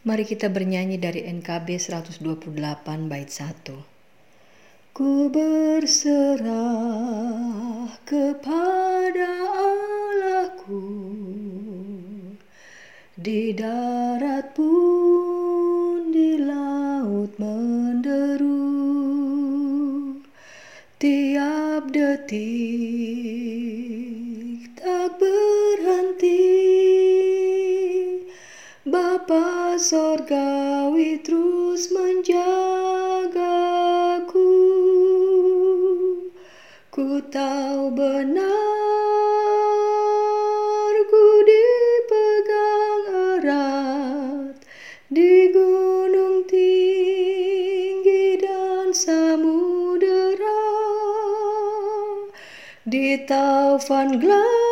Mari kita bernyanyi dari NKB 128 bait 1. Ku berserah kepada Allahku di darat pun di laut menderu tiap detik sorgawi terus menjagaku. Ku tahu benar ku dipegang erat Di gunung tinggi dan samudera. Di taufan gelap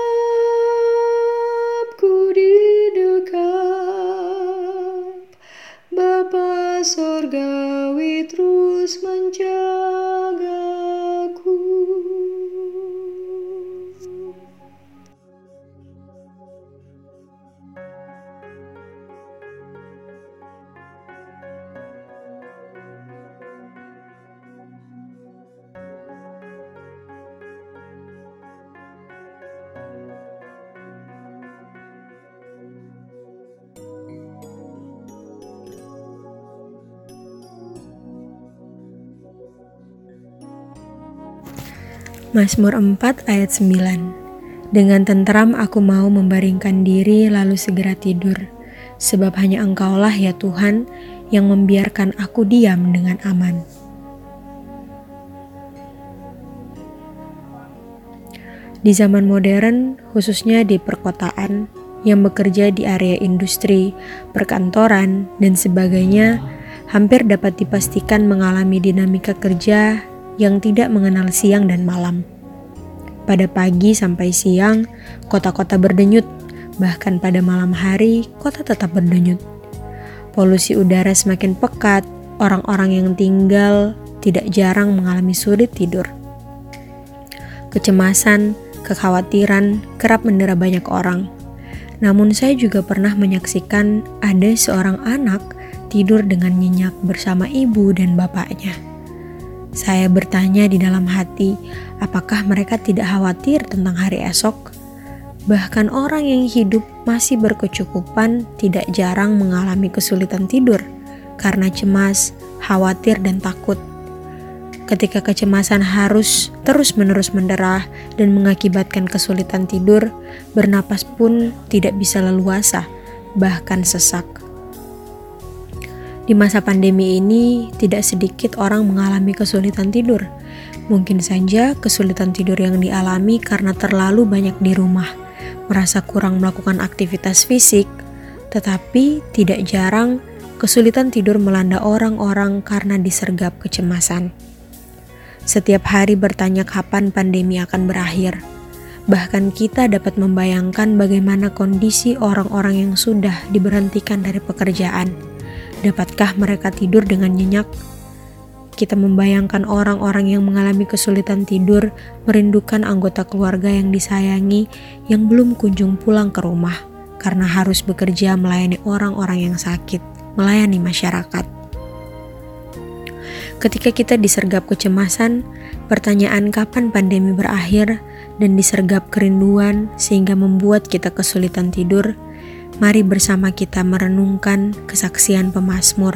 Saga. Mazmur 4 ayat 9 Dengan tentram aku mau membaringkan diri lalu segera tidur, sebab hanya engkaulah ya Tuhan yang membiarkan aku diam dengan aman. Di zaman modern, khususnya di perkotaan, yang bekerja di area industri, perkantoran, dan sebagainya, hampir dapat dipastikan mengalami dinamika kerja yang tidak mengenal siang dan malam. Pada pagi sampai siang, kota-kota berdenyut, bahkan pada malam hari, kota tetap berdenyut. Polusi udara semakin pekat, orang-orang yang tinggal tidak jarang mengalami sulit tidur. Kecemasan, kekhawatiran kerap mendera banyak orang. Namun saya juga pernah menyaksikan ada seorang anak tidur dengan nyenyak bersama ibu dan bapaknya. Saya bertanya di dalam hati, apakah mereka tidak khawatir tentang hari esok? Bahkan orang yang hidup masih berkecukupan tidak jarang mengalami kesulitan tidur karena cemas, khawatir, dan takut. Ketika kecemasan harus terus-menerus menderah dan mengakibatkan kesulitan tidur, bernapas pun tidak bisa leluasa, bahkan sesak. Di masa pandemi ini, tidak sedikit orang mengalami kesulitan tidur. Mungkin saja kesulitan tidur yang dialami karena terlalu banyak di rumah, merasa kurang melakukan aktivitas fisik, tetapi tidak jarang kesulitan tidur melanda orang-orang karena disergap kecemasan. Setiap hari bertanya kapan pandemi akan berakhir. Bahkan kita dapat membayangkan bagaimana kondisi orang-orang yang sudah diberhentikan dari pekerjaan Dapatkah mereka tidur dengan nyenyak? Kita membayangkan orang-orang yang mengalami kesulitan tidur, merindukan anggota keluarga yang disayangi yang belum kunjung pulang ke rumah karena harus bekerja melayani orang-orang yang sakit, melayani masyarakat. Ketika kita disergap kecemasan, pertanyaan kapan pandemi berakhir dan disergap kerinduan sehingga membuat kita kesulitan tidur, Mari bersama kita merenungkan kesaksian pemazmur.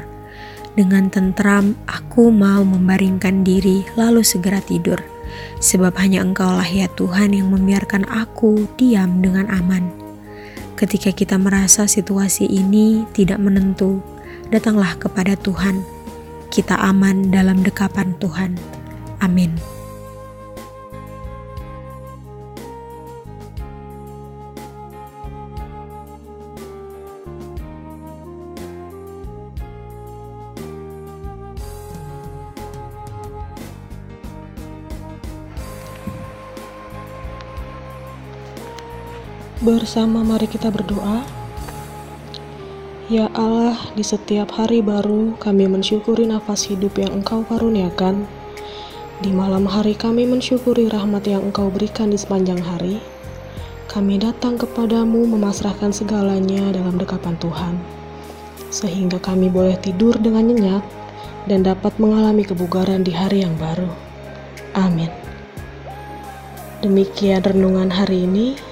Dengan tentram, aku mau membaringkan diri lalu segera tidur. Sebab hanya engkaulah ya Tuhan yang membiarkan aku diam dengan aman. Ketika kita merasa situasi ini tidak menentu, datanglah kepada Tuhan. Kita aman dalam dekapan Tuhan. Amin. Bersama mari kita berdoa. Ya Allah, di setiap hari baru kami mensyukuri nafas hidup yang Engkau karuniakan. Di malam hari kami mensyukuri rahmat yang Engkau berikan di sepanjang hari. Kami datang kepadamu memasrahkan segalanya dalam dekapan Tuhan. sehingga kami boleh tidur dengan nyenyak dan dapat mengalami kebugaran di hari yang baru. Amin. Demikian renungan hari ini.